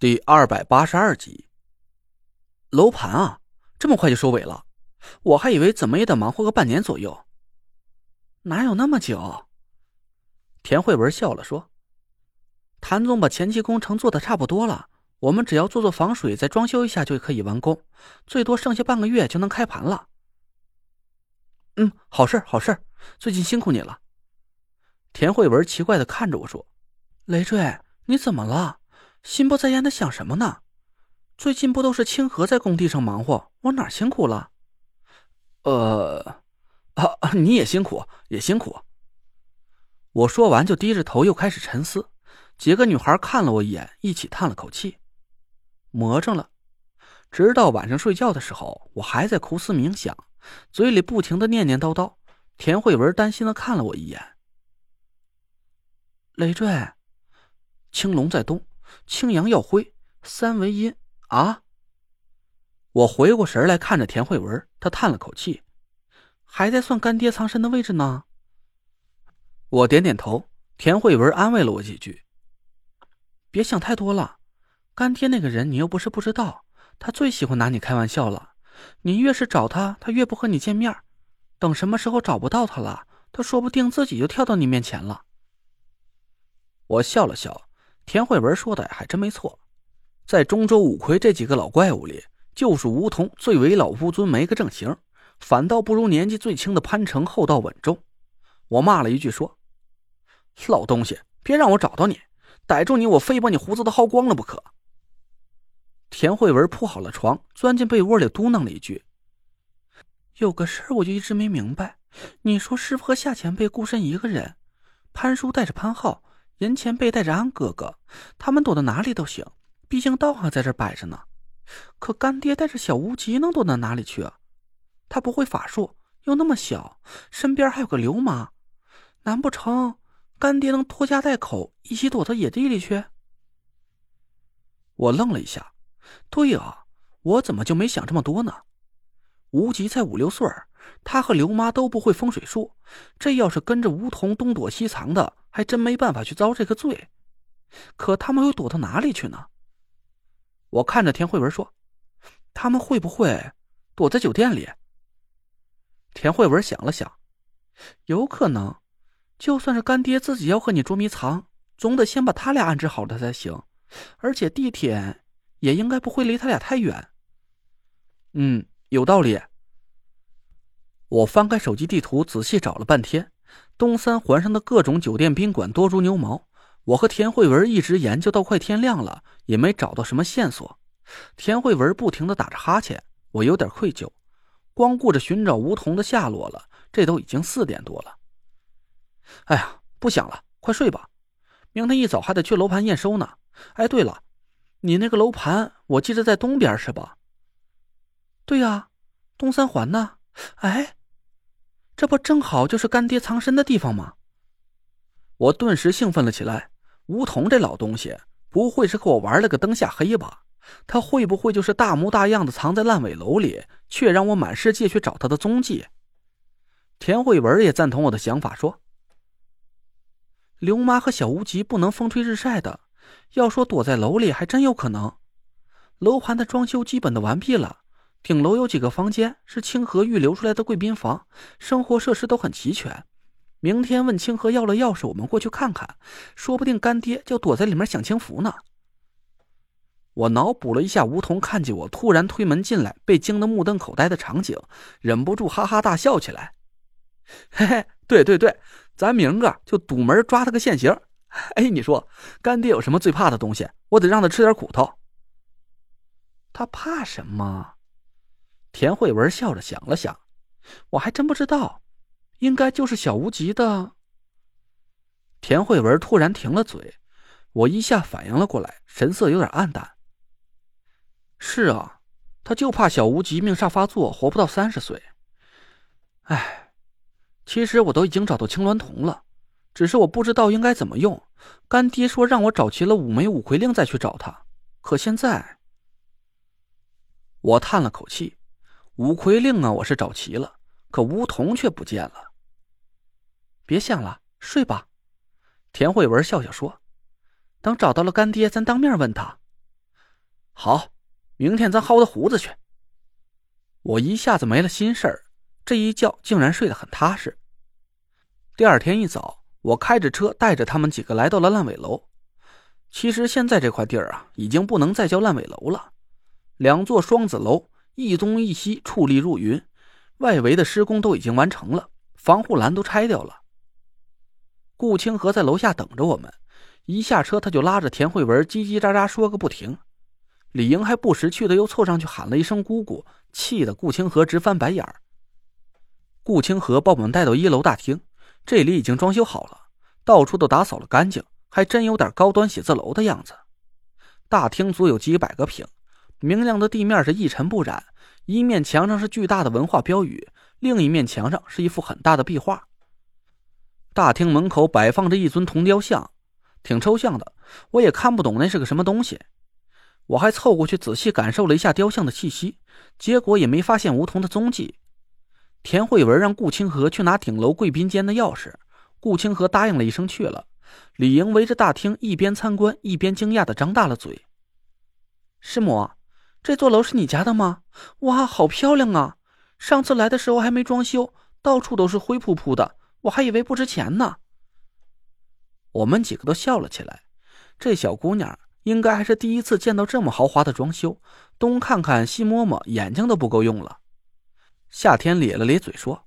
第二百八十二集，楼盘啊，这么快就收尾了，我还以为怎么也得忙活个半年左右。哪有那么久？田慧文笑了说：“谭总把前期工程做的差不多了，我们只要做做防水，再装修一下就可以完工，最多剩下半个月就能开盘了。”嗯，好事好事，最近辛苦你了。田慧文奇怪的看着我说：“累赘，你怎么了？”心不在焉的想什么呢？最近不都是清河在工地上忙活，我哪辛苦了？呃，啊，你也辛苦，也辛苦。我说完就低着头又开始沉思。几个女孩看了我一眼，一起叹了口气，魔怔了。直到晚上睡觉的时候，我还在苦思冥想，嘴里不停的念念叨叨。田慧文担心的看了我一眼。累赘，青龙在东。青阳耀辉，三为阴啊！我回过神来，看着田慧文，他叹了口气，还在算干爹藏身的位置呢。我点点头，田慧文安慰了我几句：“别想太多了，干爹那个人你又不是不知道，他最喜欢拿你开玩笑了。你越是找他，他越不和你见面。等什么时候找不到他了，他说不定自己就跳到你面前了。”我笑了笑。田慧文说的还真没错，在中州五魁这几个老怪物里，就属梧桐最为老不尊，没个正形，反倒不如年纪最轻的潘成厚道稳重。我骂了一句说：“老东西，别让我找到你，逮住你，我非把你胡子都薅光了不可。”田慧文铺好了床，钻进被窝里嘟囔了一句：“有个事儿我就一直没明白，你说师傅和夏前辈孤身一个人，潘叔带着潘浩。”严前辈带着安哥哥，他们躲到哪里都行，毕竟道行在这摆着呢。可干爹带着小无极能躲到哪里去啊？他不会法术，又那么小，身边还有个刘妈，难不成干爹能拖家带口一起躲到野地里去？我愣了一下，对啊，我怎么就没想这么多呢？无极才五六岁他和刘妈都不会风水术，这要是跟着梧桐东躲西藏的。还真没办法去遭这个罪，可他们又躲到哪里去呢？我看着田慧文说：“他们会不会躲在酒店里？”田慧文想了想，有可能。就算是干爹自己要和你捉迷藏，总得先把他俩安置好了才行。而且地铁也应该不会离他俩太远。嗯，有道理。我翻开手机地图，仔细找了半天。东三环上的各种酒店宾馆多如牛毛，我和田慧文一直研究到快天亮了，也没找到什么线索。田慧文不停的打着哈欠，我有点愧疚，光顾着寻找梧桐的下落了。这都已经四点多了。哎呀，不想了，快睡吧，明天一早还得去楼盘验收呢。哎，对了，你那个楼盘我记得在东边是吧？对呀，东三环呢？哎。这不正好就是干爹藏身的地方吗？我顿时兴奋了起来。梧桐这老东西，不会是和我玩了个灯下黑吧？他会不会就是大模大样的藏在烂尾楼里，却让我满世界去找他的踪迹？田慧文也赞同我的想法，说：“刘妈和小无极不能风吹日晒的，要说躲在楼里，还真有可能。楼盘的装修基本的完毕了。”顶楼有几个房间是清河预留出来的贵宾房，生活设施都很齐全。明天问清河要了钥匙，我们过去看看，说不定干爹就躲在里面享清福呢。我脑补了一下梧桐看见我突然推门进来，被惊得目瞪口呆的场景，忍不住哈哈大笑起来。嘿嘿，对对对，咱明个就堵门抓他个现行。哎，你说干爹有什么最怕的东西？我得让他吃点苦头。他怕什么？田慧文笑着想了想，我还真不知道，应该就是小无极的。田慧文突然停了嘴，我一下反应了过来，神色有点暗淡。是啊，他就怕小无极命煞发作，活不到三十岁。哎，其实我都已经找到青鸾童了，只是我不知道应该怎么用。干爹说让我找齐了五枚五魁令再去找他，可现在，我叹了口气。五魁令啊，我是找齐了，可梧桐却不见了。别想了，睡吧。田慧文笑笑说：“等找到了干爹，咱当面问他。”好，明天咱薅他胡子去。我一下子没了心事儿，这一觉竟然睡得很踏实。第二天一早，我开着车带着他们几个来到了烂尾楼。其实现在这块地儿啊，已经不能再叫烂尾楼了。两座双子楼一东一西矗立入云，外围的施工都已经完成了，防护栏都拆掉了。顾清河在楼下等着我们，一下车他就拉着田慧文叽叽喳喳说个不停。李莹还不识趣的又凑上去喊了一声“姑姑”，气得顾清河直翻白眼儿。顾清河把我们带到一楼大厅，这里已经装修好了，到处都打扫了干净，还真有点高端写字楼的样子。大厅足有几百个平，明亮的地面是一尘不染，一面墙上是巨大的文化标语，另一面墙上是一幅很大的壁画。大厅门口摆放着一尊铜雕像，挺抽象的，我也看不懂那是个什么东西。我还凑过去仔细感受了一下雕像的气息，结果也没发现梧桐的踪迹。田慧文让顾清河去拿顶楼贵宾间的钥匙，顾清河答应了一声去了。李莹围着大厅一边参观一边惊讶的张大了嘴：“师母，这座楼是你家的吗？哇，好漂亮啊！上次来的时候还没装修，到处都是灰扑扑的，我还以为不值钱呢。”我们几个都笑了起来。这小姑娘。应该还是第一次见到这么豪华的装修，东看看西摸摸，眼睛都不够用了。夏天咧了咧嘴说：“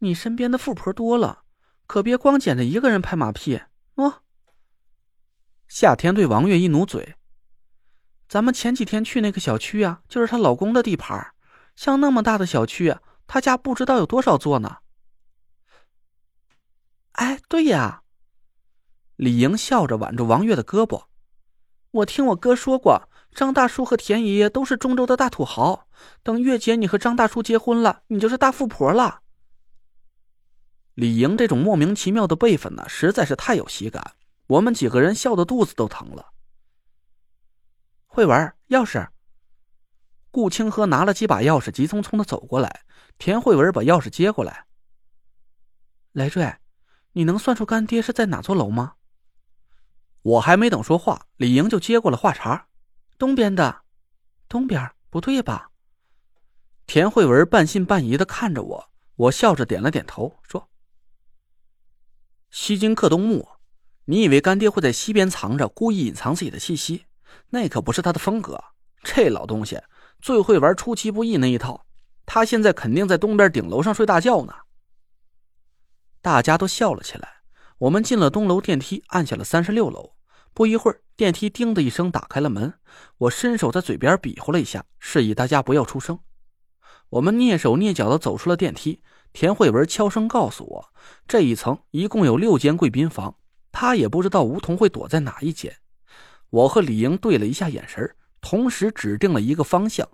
你身边的富婆多了，可别光捡着一个人拍马屁。”喏。夏天对王月一努嘴：“咱们前几天去那个小区啊，就是她老公的地盘像那么大的小区，她家不知道有多少座呢。”哎，对呀。李莹笑着挽住王月的胳膊，我听我哥说过，张大叔和田爷爷都是中州的大土豪。等月姐你和张大叔结婚了，你就是大富婆了。李莹这种莫名其妙的辈分呢，实在是太有喜感，我们几个人笑得肚子都疼了。慧文，钥匙。顾清河拿了几把钥匙，急匆匆的走过来。田慧文把钥匙接过来。雷瑞，你能算出干爹是在哪座楼吗？我还没等说话，李莹就接过了话茬：“东边的，东边不对吧？”田慧文半信半疑的看着我，我笑着点了点头，说：“西京克东木，你以为干爹会在西边藏着，故意隐藏自己的气息？那可不是他的风格。这老东西最会玩出其不意那一套，他现在肯定在东边顶楼上睡大觉呢。”大家都笑了起来。我们进了东楼电梯，按下了三十六楼。不一会儿，电梯“叮”的一声打开了门。我伸手在嘴边比划了一下，示意大家不要出声。我们蹑手蹑脚的走出了电梯。田慧文悄声告诉我，这一层一共有六间贵宾房，他也不知道梧桐会躲在哪一间。我和李莹对了一下眼神，同时指定了一个方向。